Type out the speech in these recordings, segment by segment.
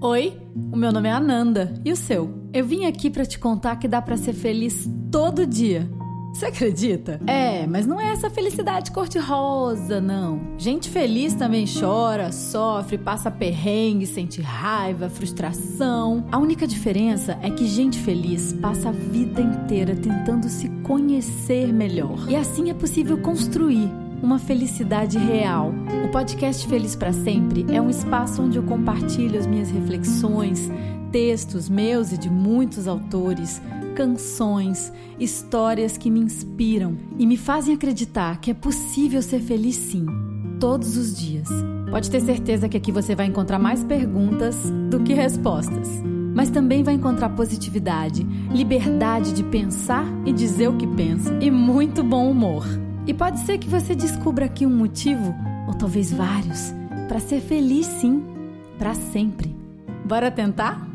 Oi, o meu nome é Ananda e o seu? Eu vim aqui para te contar que dá para ser feliz todo dia. Você acredita? É, mas não é essa felicidade cor-de-rosa, não. Gente feliz também chora, sofre, passa perrengue, sente raiva, frustração. A única diferença é que gente feliz passa a vida inteira tentando se conhecer melhor. E assim é possível construir uma felicidade real. O podcast Feliz para Sempre é um espaço onde eu compartilho as minhas reflexões, textos meus e de muitos autores, canções, histórias que me inspiram e me fazem acreditar que é possível ser feliz sim, todos os dias. Pode ter certeza que aqui você vai encontrar mais perguntas do que respostas. Mas também vai encontrar positividade, liberdade de pensar e dizer o que pensa e muito bom humor. E pode ser que você descubra aqui um motivo, ou talvez vários, para ser feliz sim, para sempre. Bora tentar?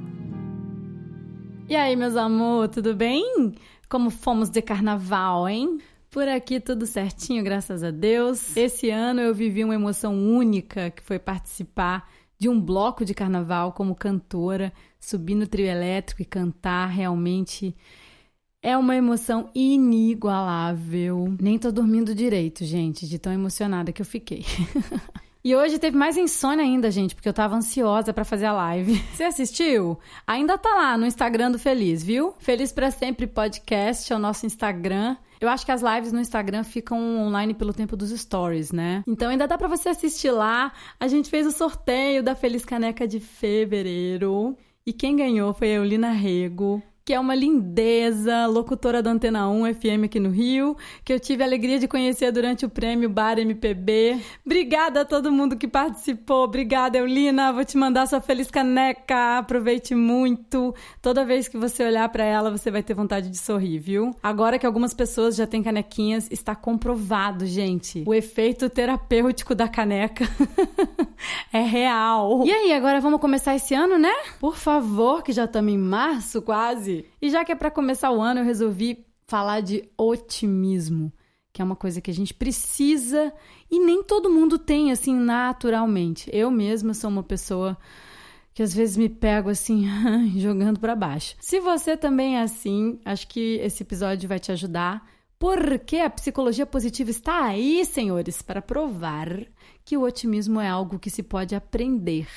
E aí, meus amor, tudo bem? Como fomos de carnaval, hein? Por aqui tudo certinho, graças a Deus. Esse ano eu vivi uma emoção única, que foi participar de um bloco de carnaval como cantora, subir no trio elétrico e cantar realmente é uma emoção inigualável. Nem tô dormindo direito, gente, de tão emocionada que eu fiquei. E hoje teve mais insônia ainda, gente, porque eu tava ansiosa para fazer a live. Você assistiu? Ainda tá lá no Instagram do Feliz, viu? Feliz para sempre podcast é o nosso Instagram. Eu acho que as lives no Instagram ficam online pelo tempo dos stories, né? Então ainda dá para você assistir lá. A gente fez o sorteio da Feliz Caneca de fevereiro. E quem ganhou foi a Eulina Rego que é uma lindeza, locutora da Antena 1 FM aqui no Rio, que eu tive a alegria de conhecer durante o prêmio Bar MPB. Obrigada a todo mundo que participou. Obrigada, Eulina. Vou te mandar sua feliz caneca. Aproveite muito. Toda vez que você olhar para ela, você vai ter vontade de sorrir, viu? Agora que algumas pessoas já têm canequinhas, está comprovado, gente. O efeito terapêutico da caneca é real. E aí, agora vamos começar esse ano, né? Por favor, que já estamos em março quase. E já que é para começar o ano, eu resolvi falar de otimismo, que é uma coisa que a gente precisa e nem todo mundo tem assim naturalmente. Eu mesma sou uma pessoa que às vezes me pego assim, jogando para baixo. Se você também é assim, acho que esse episódio vai te ajudar, porque a psicologia positiva está aí, senhores, para provar que o otimismo é algo que se pode aprender.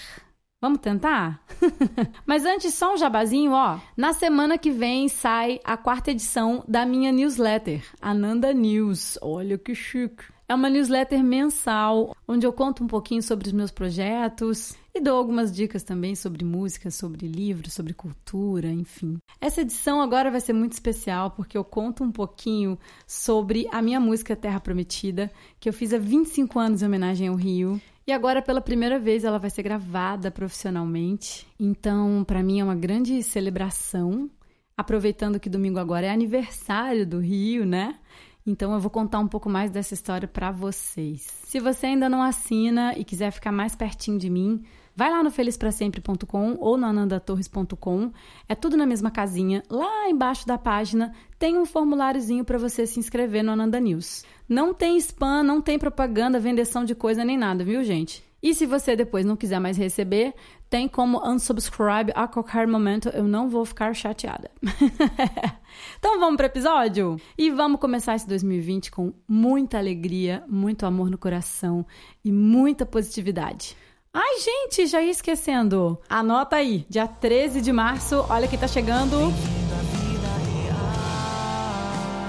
Vamos tentar? Mas antes, só um jabazinho, ó. Na semana que vem sai a quarta edição da minha newsletter, Ananda News. Olha que chique. É uma newsletter mensal, onde eu conto um pouquinho sobre os meus projetos e dou algumas dicas também sobre música, sobre livros, sobre cultura, enfim. Essa edição agora vai ser muito especial porque eu conto um pouquinho sobre a minha música Terra Prometida, que eu fiz há 25 anos em homenagem ao Rio. E agora, pela primeira vez, ela vai ser gravada profissionalmente. Então, para mim é uma grande celebração. Aproveitando que domingo agora é aniversário do Rio, né? Então eu vou contar um pouco mais dessa história para vocês. Se você ainda não assina e quiser ficar mais pertinho de mim, vai lá no felizprasempre.com ou no anandatorres.com. É tudo na mesma casinha. Lá embaixo da página tem um formuláriozinho para você se inscrever no Ananda News. Não tem spam, não tem propaganda, vendeção de coisa nem nada, viu, gente? E se você depois não quiser mais receber, tem como unsubscribe a qualquer momento, eu não vou ficar chateada. então vamos para o episódio? E vamos começar esse 2020 com muita alegria, muito amor no coração e muita positividade. Ai, gente, já ia esquecendo. Anota aí, dia 13 de março, olha que tá chegando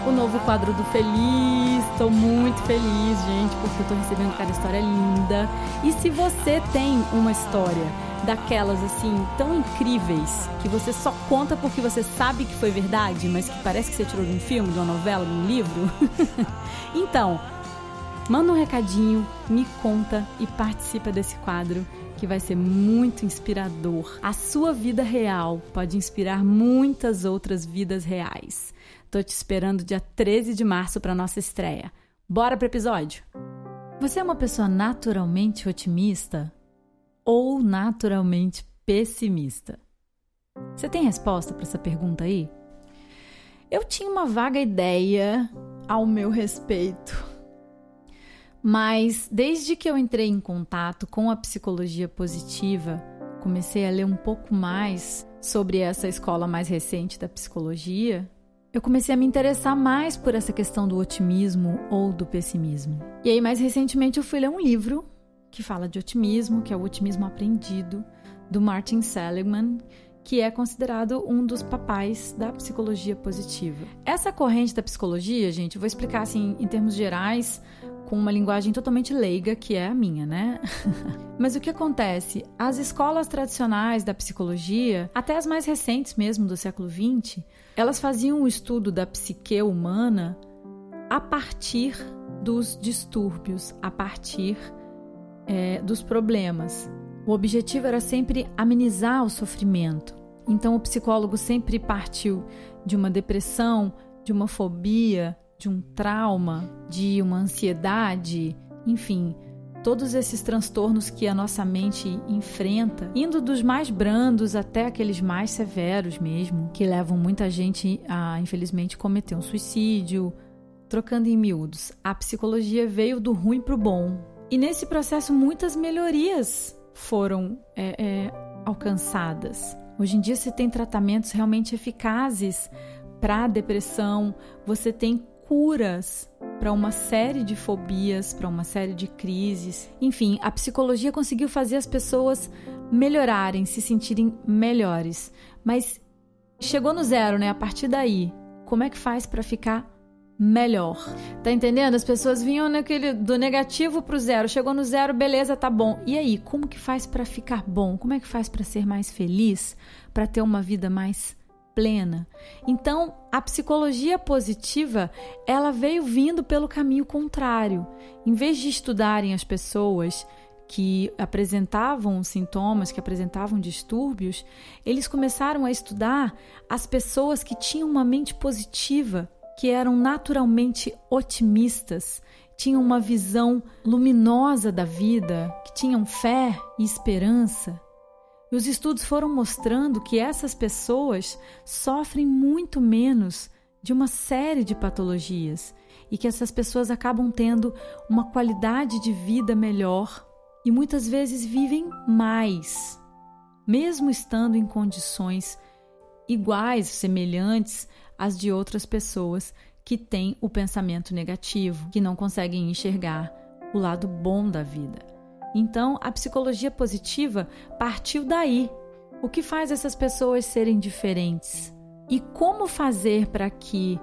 o novo quadro do Feliz. Estou muito feliz, gente, porque eu tô recebendo cada história linda. E se você tem uma história daquelas assim tão incríveis que você só conta porque você sabe que foi verdade, mas que parece que você tirou de um filme, de uma novela, de um livro, então manda um recadinho, me conta e participa desse quadro que vai ser muito inspirador. A sua vida real pode inspirar muitas outras vidas reais. Tô te esperando dia 13 de março para nossa estreia. Bora pro episódio. Você é uma pessoa naturalmente otimista ou naturalmente pessimista? Você tem resposta para essa pergunta aí? Eu tinha uma vaga ideia ao meu respeito. Mas desde que eu entrei em contato com a psicologia positiva, comecei a ler um pouco mais sobre essa escola mais recente da psicologia, eu comecei a me interessar mais por essa questão do otimismo ou do pessimismo. E aí, mais recentemente, eu fui ler um livro que fala de otimismo, que é o Otimismo Aprendido, do Martin Seligman, que é considerado um dos papais da psicologia positiva. Essa corrente da psicologia, gente, eu vou explicar assim em termos gerais, com uma linguagem totalmente leiga, que é a minha, né? Mas o que acontece? As escolas tradicionais da psicologia, até as mais recentes mesmo do século XX, elas faziam o estudo da psique humana a partir dos distúrbios, a partir é, dos problemas. O objetivo era sempre amenizar o sofrimento. Então, o psicólogo sempre partiu de uma depressão, de uma fobia, de um trauma, de uma ansiedade, enfim, todos esses transtornos que a nossa mente enfrenta, indo dos mais brandos até aqueles mais severos mesmo, que levam muita gente a, infelizmente, cometer um suicídio. Trocando em miúdos, a psicologia veio do ruim para o bom. E nesse processo, muitas melhorias foram é, é, alcançadas. Hoje em dia, você tem tratamentos realmente eficazes para a depressão, você tem curas para uma série de fobias, para uma série de crises. Enfim, a psicologia conseguiu fazer as pessoas melhorarem, se sentirem melhores. Mas chegou no zero, né? A partir daí, como é que faz para ficar melhor. Tá entendendo? As pessoas vinham naquele do negativo pro zero, chegou no zero, beleza, tá bom. E aí, como que faz para ficar bom? Como é que faz para ser mais feliz, para ter uma vida mais plena? Então, a psicologia positiva, ela veio vindo pelo caminho contrário. Em vez de estudarem as pessoas que apresentavam sintomas, que apresentavam distúrbios, eles começaram a estudar as pessoas que tinham uma mente positiva, que eram naturalmente otimistas, tinham uma visão luminosa da vida, que tinham fé e esperança. E os estudos foram mostrando que essas pessoas sofrem muito menos de uma série de patologias e que essas pessoas acabam tendo uma qualidade de vida melhor e muitas vezes vivem mais, mesmo estando em condições iguais, semelhantes as de outras pessoas que têm o pensamento negativo, que não conseguem enxergar o lado bom da vida. Então, a psicologia positiva partiu daí. O que faz essas pessoas serem diferentes? E como fazer para que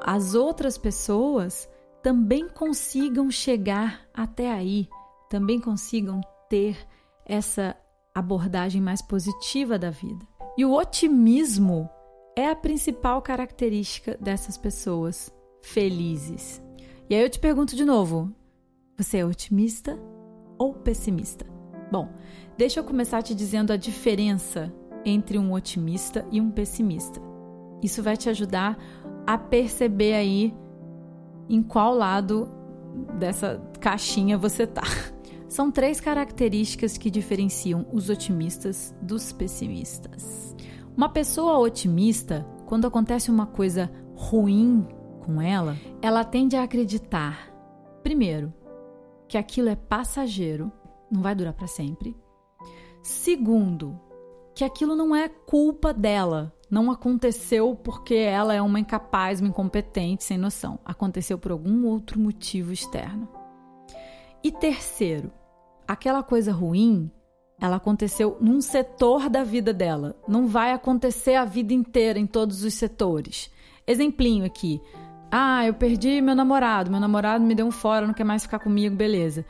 as outras pessoas também consigam chegar até aí, também consigam ter essa abordagem mais positiva da vida? E o otimismo é a principal característica dessas pessoas felizes. E aí eu te pergunto de novo: você é otimista ou pessimista? Bom, deixa eu começar te dizendo a diferença entre um otimista e um pessimista. Isso vai te ajudar a perceber aí em qual lado dessa caixinha você tá. São três características que diferenciam os otimistas dos pessimistas. Uma pessoa otimista, quando acontece uma coisa ruim com ela, ela tende a acreditar, primeiro, que aquilo é passageiro, não vai durar para sempre. Segundo, que aquilo não é culpa dela, não aconteceu porque ela é uma incapaz, uma incompetente, sem noção. Aconteceu por algum outro motivo externo. E terceiro, aquela coisa ruim ela aconteceu num setor da vida dela. Não vai acontecer a vida inteira em todos os setores. Exemplinho aqui. Ah, eu perdi meu namorado. Meu namorado me deu um fora, não quer mais ficar comigo, beleza.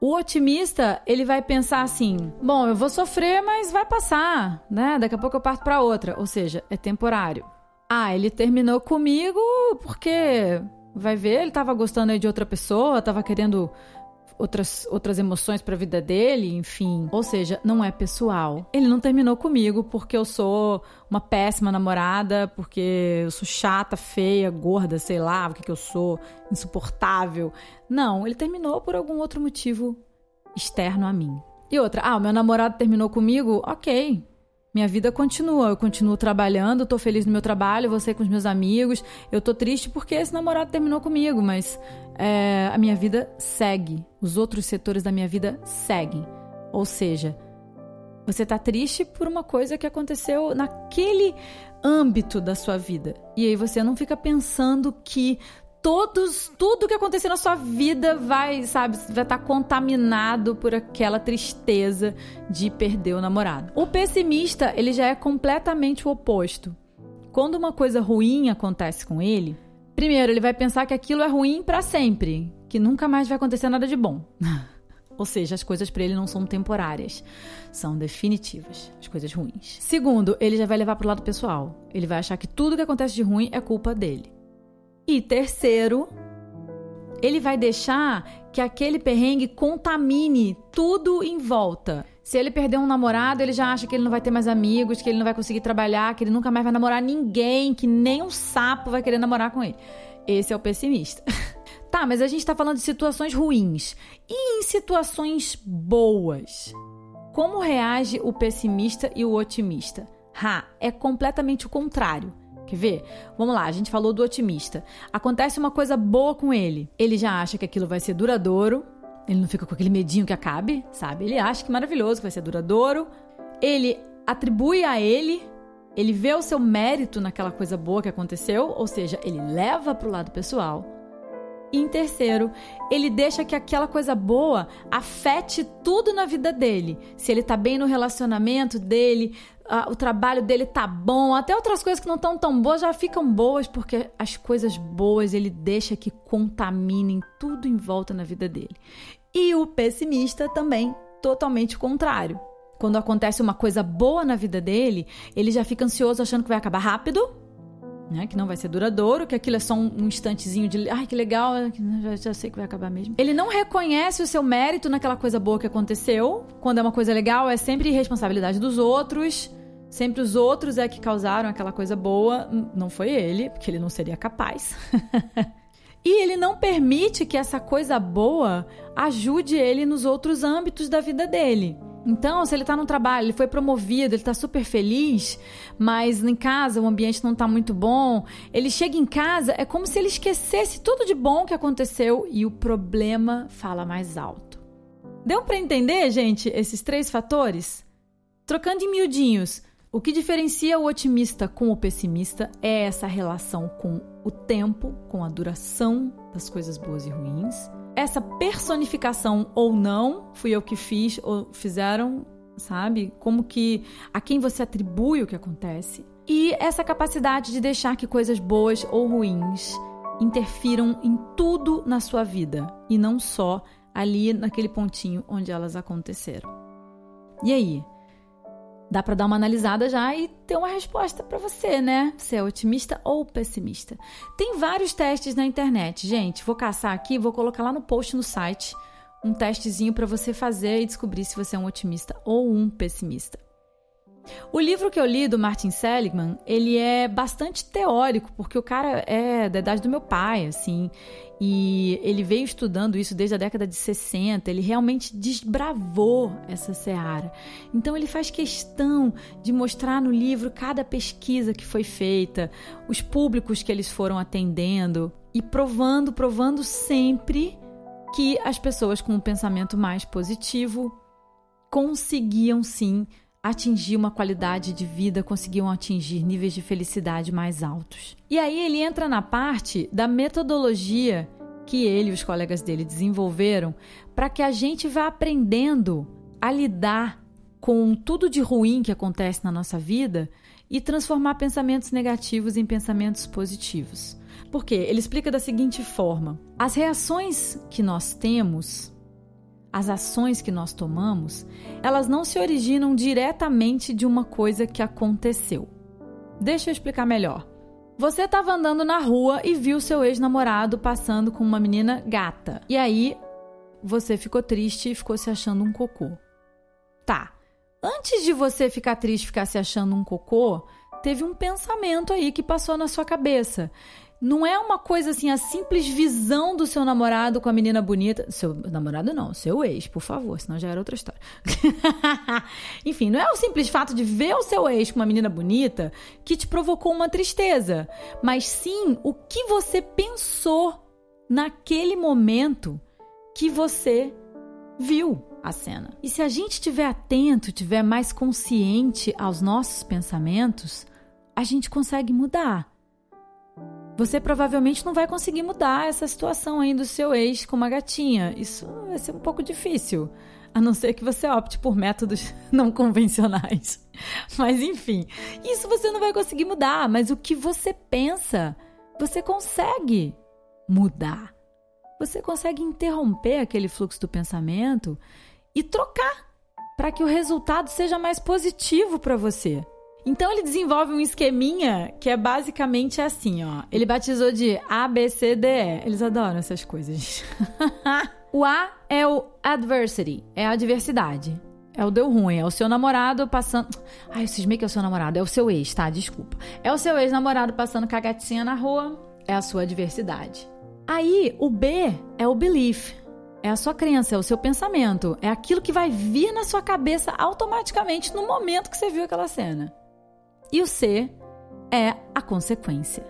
O otimista, ele vai pensar assim: bom, eu vou sofrer, mas vai passar, né? Daqui a pouco eu parto para outra. Ou seja, é temporário. Ah, ele terminou comigo porque vai ver, ele tava gostando aí de outra pessoa, tava querendo outras, outras emoções para a vida dele, enfim. Ou seja, não é pessoal. Ele não terminou comigo porque eu sou uma péssima namorada, porque eu sou chata, feia, gorda, sei lá, o que, que eu sou, insuportável. Não, ele terminou por algum outro motivo externo a mim. E outra, ah, o meu namorado terminou comigo? Ok, minha vida continua, eu continuo trabalhando, tô feliz no meu trabalho, você com os meus amigos. Eu tô triste porque esse namorado terminou comigo, mas é, a minha vida segue. Os outros setores da minha vida seguem. Ou seja, Você tá triste por uma coisa que aconteceu naquele âmbito da sua vida. E aí você não fica pensando que todos, tudo que acontecer na sua vida vai, sabe, vai estar tá contaminado por aquela tristeza de perder o namorado. O pessimista, ele já é completamente o oposto. Quando uma coisa ruim acontece com ele, primeiro ele vai pensar que aquilo é ruim para sempre, que nunca mais vai acontecer nada de bom. Ou seja, as coisas para ele não são temporárias, são definitivas, as coisas ruins. Segundo, ele já vai levar pro lado pessoal. Ele vai achar que tudo que acontece de ruim é culpa dele. E terceiro, ele vai deixar que aquele perrengue contamine tudo em volta. Se ele perder um namorado, ele já acha que ele não vai ter mais amigos, que ele não vai conseguir trabalhar, que ele nunca mais vai namorar ninguém, que nem um sapo vai querer namorar com ele. Esse é o pessimista. Tá, mas a gente tá falando de situações ruins. E em situações boas? Como reage o pessimista e o otimista? Ha, é completamente o contrário. Quer ver? Vamos lá, a gente falou do otimista. Acontece uma coisa boa com ele. Ele já acha que aquilo vai ser duradouro. Ele não fica com aquele medinho que acabe, sabe? Ele acha que é maravilhoso, que vai ser duradouro. Ele atribui a ele, ele vê o seu mérito naquela coisa boa que aconteceu, ou seja, ele leva para o lado pessoal. E em terceiro, ele deixa que aquela coisa boa afete tudo na vida dele. Se ele tá bem no relacionamento dele, o trabalho dele tá bom, até outras coisas que não estão tão boas já ficam boas, porque as coisas boas ele deixa que contaminem tudo em volta na vida dele. E o pessimista também, totalmente contrário. Quando acontece uma coisa boa na vida dele, ele já fica ansioso achando que vai acabar rápido né? Que não vai ser duradouro, que aquilo é só um, um instantezinho de. Ai, que legal, já, já sei que vai acabar mesmo. Ele não reconhece o seu mérito naquela coisa boa que aconteceu. Quando é uma coisa legal, é sempre responsabilidade dos outros. Sempre os outros é que causaram aquela coisa boa. Não foi ele, porque ele não seria capaz. e ele não permite que essa coisa boa ajude ele nos outros âmbitos da vida dele. Então, se ele está no trabalho, ele foi promovido, ele está super feliz, mas em casa o ambiente não está muito bom, ele chega em casa, é como se ele esquecesse tudo de bom que aconteceu e o problema fala mais alto. Deu para entender, gente, esses três fatores? Trocando em miudinhos, o que diferencia o otimista com o pessimista é essa relação com o tempo, com a duração das coisas boas e ruins essa personificação ou não, fui eu que fiz ou fizeram, sabe? Como que a quem você atribui o que acontece. E essa capacidade de deixar que coisas boas ou ruins interfiram em tudo na sua vida e não só ali naquele pontinho onde elas aconteceram. E aí? Dá para dar uma analisada já e ter uma resposta para você, né? Se é otimista ou pessimista. Tem vários testes na internet, gente. Vou caçar aqui, vou colocar lá no post no site um testezinho para você fazer e descobrir se você é um otimista ou um pessimista. O livro que eu li do Martin Seligman, ele é bastante teórico, porque o cara é da idade do meu pai, assim, e ele veio estudando isso desde a década de 60, ele realmente desbravou essa seara. Então ele faz questão de mostrar no livro cada pesquisa que foi feita, os públicos que eles foram atendendo e provando, provando sempre que as pessoas com um pensamento mais positivo conseguiam sim atingir uma qualidade de vida, conseguiam atingir níveis de felicidade mais altos. E aí ele entra na parte da metodologia que ele e os colegas dele desenvolveram para que a gente vá aprendendo a lidar com tudo de ruim que acontece na nossa vida e transformar pensamentos negativos em pensamentos positivos. Porque ele explica da seguinte forma: as reações que nós temos as ações que nós tomamos, elas não se originam diretamente de uma coisa que aconteceu. Deixa eu explicar melhor. Você estava andando na rua e viu seu ex-namorado passando com uma menina gata. E aí você ficou triste e ficou se achando um cocô. Tá. Antes de você ficar triste e ficar se achando um cocô, teve um pensamento aí que passou na sua cabeça. Não é uma coisa assim, a simples visão do seu namorado com a menina bonita. Seu namorado não, seu ex, por favor, senão já era outra história. Enfim, não é o simples fato de ver o seu ex com uma menina bonita que te provocou uma tristeza, mas sim o que você pensou naquele momento que você viu. a cena. E se a gente estiver atento, estiver mais consciente aos nossos pensamentos, a gente consegue mudar. Você provavelmente não vai conseguir mudar essa situação aí do seu ex com uma gatinha. Isso vai ser um pouco difícil, a não ser que você opte por métodos não convencionais. Mas enfim, isso você não vai conseguir mudar, mas o que você pensa, você consegue mudar. Você consegue interromper aquele fluxo do pensamento e trocar para que o resultado seja mais positivo para você. Então ele desenvolve um esqueminha que é basicamente assim, ó. Ele batizou de A, B, C, D, E. Eles adoram essas coisas. o A é o adversity, é a adversidade. É o deu ruim, é o seu namorado passando. Ai, eu cismei que é o seu namorado, é o seu ex, tá? Desculpa. É o seu ex-namorado passando com a gatinha na rua, é a sua adversidade. Aí, o B é o belief, é a sua crença, é o seu pensamento, é aquilo que vai vir na sua cabeça automaticamente no momento que você viu aquela cena. E o C é a consequência.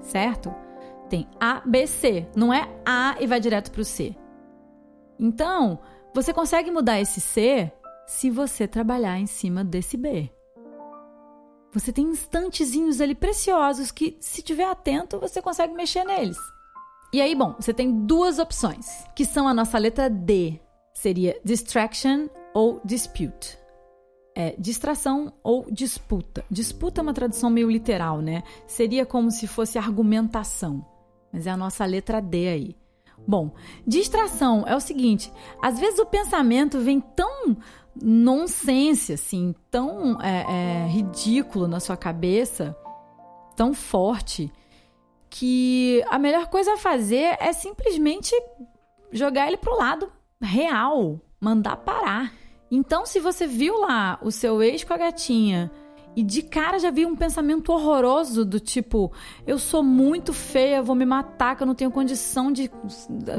Certo? Tem A, B, C. Não é A e vai direto para o C. Então, você consegue mudar esse C se você trabalhar em cima desse B. Você tem instantezinhos ali preciosos que, se tiver atento, você consegue mexer neles. E aí, bom, você tem duas opções, que são a nossa letra D. Seria distraction ou dispute é distração ou disputa. Disputa é uma tradução meio literal, né? Seria como se fosse argumentação, mas é a nossa letra D aí. Bom, distração é o seguinte: às vezes o pensamento vem tão nonsense, assim, tão é, é, ridículo na sua cabeça, tão forte, que a melhor coisa a fazer é simplesmente jogar ele pro lado real, mandar parar. Então, se você viu lá o seu ex com a gatinha e de cara já viu um pensamento horroroso do tipo, eu sou muito feia, vou me matar, que eu não tenho condição de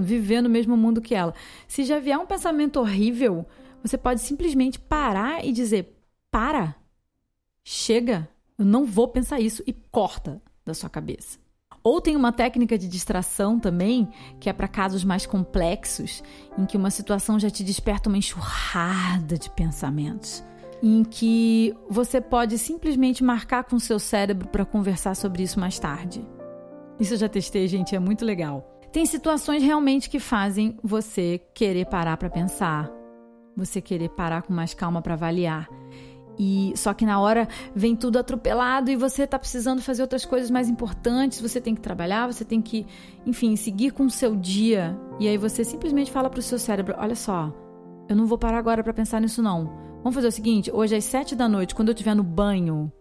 viver no mesmo mundo que ela. Se já vier um pensamento horrível, você pode simplesmente parar e dizer: para, chega, eu não vou pensar isso e corta da sua cabeça. Ou tem uma técnica de distração também, que é para casos mais complexos, em que uma situação já te desperta uma enxurrada de pensamentos, em que você pode simplesmente marcar com seu cérebro para conversar sobre isso mais tarde. Isso eu já testei, gente, é muito legal. Tem situações realmente que fazem você querer parar para pensar, você querer parar com mais calma para avaliar. E só que na hora vem tudo atropelado e você tá precisando fazer outras coisas mais importantes, você tem que trabalhar, você tem que, enfim, seguir com o seu dia. E aí você simplesmente fala pro seu cérebro: "Olha só, eu não vou parar agora para pensar nisso não. Vamos fazer o seguinte, hoje às sete da noite, quando eu estiver no banho,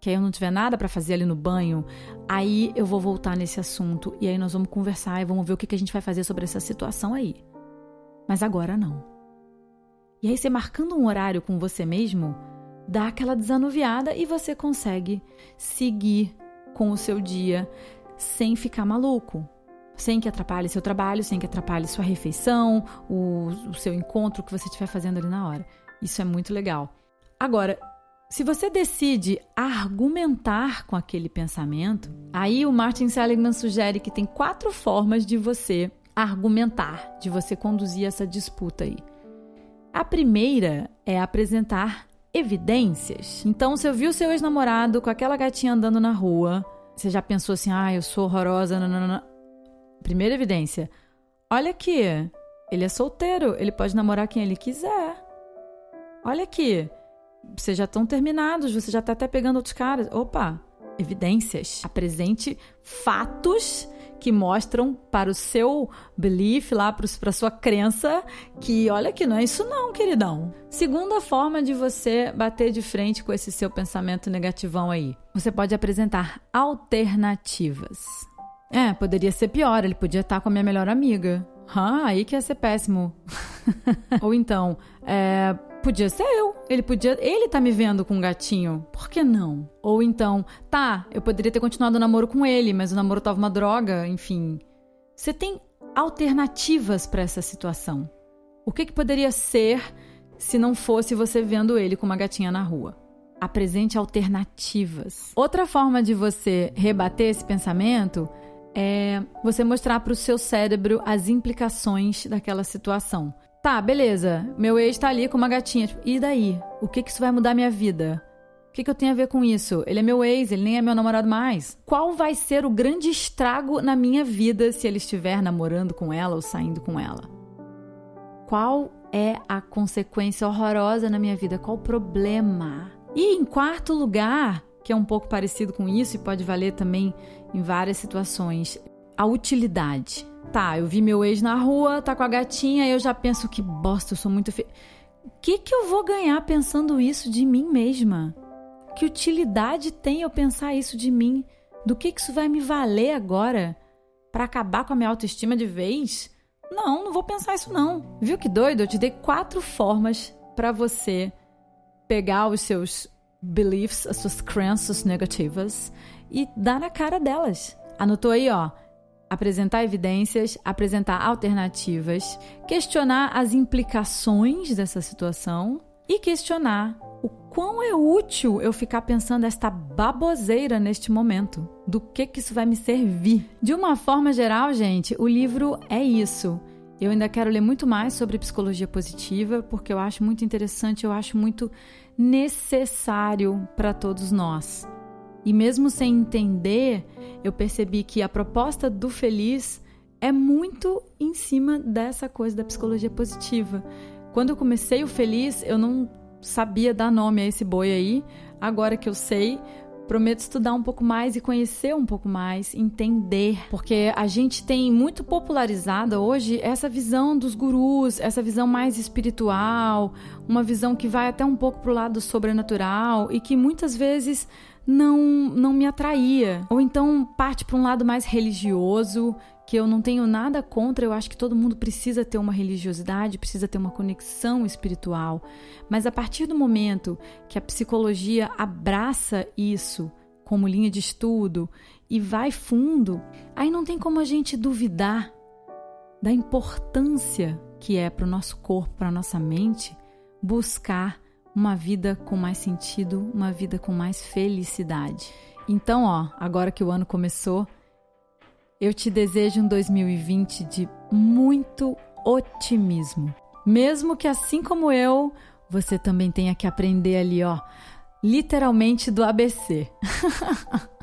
que aí eu não tiver nada para fazer ali no banho, aí eu vou voltar nesse assunto e aí nós vamos conversar e vamos ver o que, que a gente vai fazer sobre essa situação aí. Mas agora não. E aí você marcando um horário com você mesmo, dá aquela desanuviada e você consegue seguir com o seu dia sem ficar maluco. Sem que atrapalhe seu trabalho, sem que atrapalhe sua refeição, o, o seu encontro que você estiver fazendo ali na hora. Isso é muito legal. Agora, se você decide argumentar com aquele pensamento, aí o Martin Seligman sugere que tem quatro formas de você argumentar, de você conduzir essa disputa aí. A primeira é apresentar evidências. Então, se eu vi o seu ex-namorado com aquela gatinha andando na rua, você já pensou assim: ah, eu sou horrorosa. Nanana. Primeira evidência: olha aqui, ele é solteiro, ele pode namorar quem ele quiser. Olha aqui, vocês já estão terminados, você já está até pegando outros caras. Opa, evidências. Apresente fatos que mostram para o seu belief, lá para a sua crença, que olha que não é isso não, queridão. Segunda forma de você bater de frente com esse seu pensamento negativão aí. Você pode apresentar alternativas. É, poderia ser pior, ele podia estar com a minha melhor amiga. Ah, aí que ia ser péssimo. Ou então, é, Podia ser eu. Ele podia. Ele tá me vendo com um gatinho. Por que não? Ou então, tá, eu poderia ter continuado o namoro com ele, mas o namoro tava uma droga, enfim. Você tem alternativas para essa situação. O que, que poderia ser se não fosse você vendo ele com uma gatinha na rua? Apresente alternativas. Outra forma de você rebater esse pensamento é você mostrar para o seu cérebro as implicações daquela situação. Tá, beleza. Meu ex tá ali com uma gatinha. Tipo, e daí? O que que isso vai mudar minha vida? O que, que eu tenho a ver com isso? Ele é meu ex, ele nem é meu namorado mais. Qual vai ser o grande estrago na minha vida se ele estiver namorando com ela ou saindo com ela? Qual é a consequência horrorosa na minha vida? Qual o problema? E em quarto lugar, que é um pouco parecido com isso e pode valer também em várias situações, a utilidade. Tá, eu vi meu ex na rua, tá com a gatinha, eu já penso que bosta, eu sou muito feia. O que que eu vou ganhar pensando isso de mim mesma? Que utilidade tem eu pensar isso de mim? Do que que isso vai me valer agora para acabar com a minha autoestima de vez? Não, não vou pensar isso não. Viu que doido? Eu te dei quatro formas para você pegar os seus beliefs, as suas crenças negativas e dar na cara delas. Anotou aí, ó? Apresentar evidências, apresentar alternativas, questionar as implicações dessa situação e questionar o quão é útil eu ficar pensando esta baboseira neste momento. Do que que isso vai me servir? De uma forma geral, gente, o livro é isso. Eu ainda quero ler muito mais sobre psicologia positiva, porque eu acho muito interessante, eu acho muito necessário para todos nós. E mesmo sem entender, eu percebi que a proposta do feliz é muito em cima dessa coisa da psicologia positiva. Quando eu comecei o feliz, eu não sabia dar nome a esse boi aí. Agora que eu sei, Prometo estudar um pouco mais e conhecer um pouco mais, entender, porque a gente tem muito popularizada hoje essa visão dos gurus, essa visão mais espiritual, uma visão que vai até um pouco pro lado sobrenatural e que muitas vezes não não me atraía, ou então parte para um lado mais religioso, que eu não tenho nada contra, eu acho que todo mundo precisa ter uma religiosidade, precisa ter uma conexão espiritual. Mas a partir do momento que a psicologia abraça isso como linha de estudo e vai fundo, aí não tem como a gente duvidar da importância que é para o nosso corpo, para a nossa mente, buscar uma vida com mais sentido, uma vida com mais felicidade. Então, ó, agora que o ano começou, eu te desejo um 2020 de muito otimismo. Mesmo que assim como eu, você também tenha que aprender ali, ó, literalmente do ABC.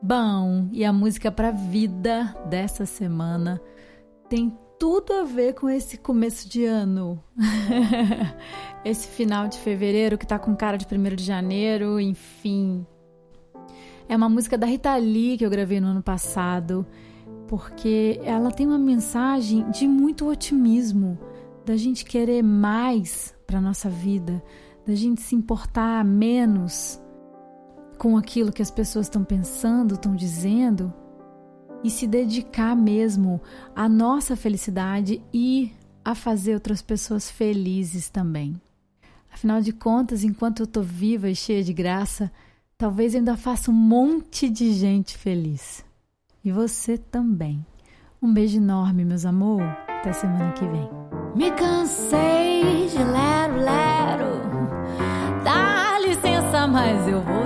Bom, e a música para vida dessa semana tem tudo a ver com esse começo de ano. esse final de fevereiro que tá com cara de 1 de janeiro, enfim, é uma música da Rita Lee que eu gravei no ano passado, porque ela tem uma mensagem de muito otimismo, da gente querer mais para nossa vida, da gente se importar menos com aquilo que as pessoas estão pensando, estão dizendo e se dedicar mesmo à nossa felicidade e a fazer outras pessoas felizes também. Afinal de contas, enquanto eu estou viva e cheia de graça, Talvez ainda faça um monte de gente feliz. E você também. Um beijo enorme, meus amor. Até semana que vem. Me cansei de lero, lero. Dá licença, mas eu vou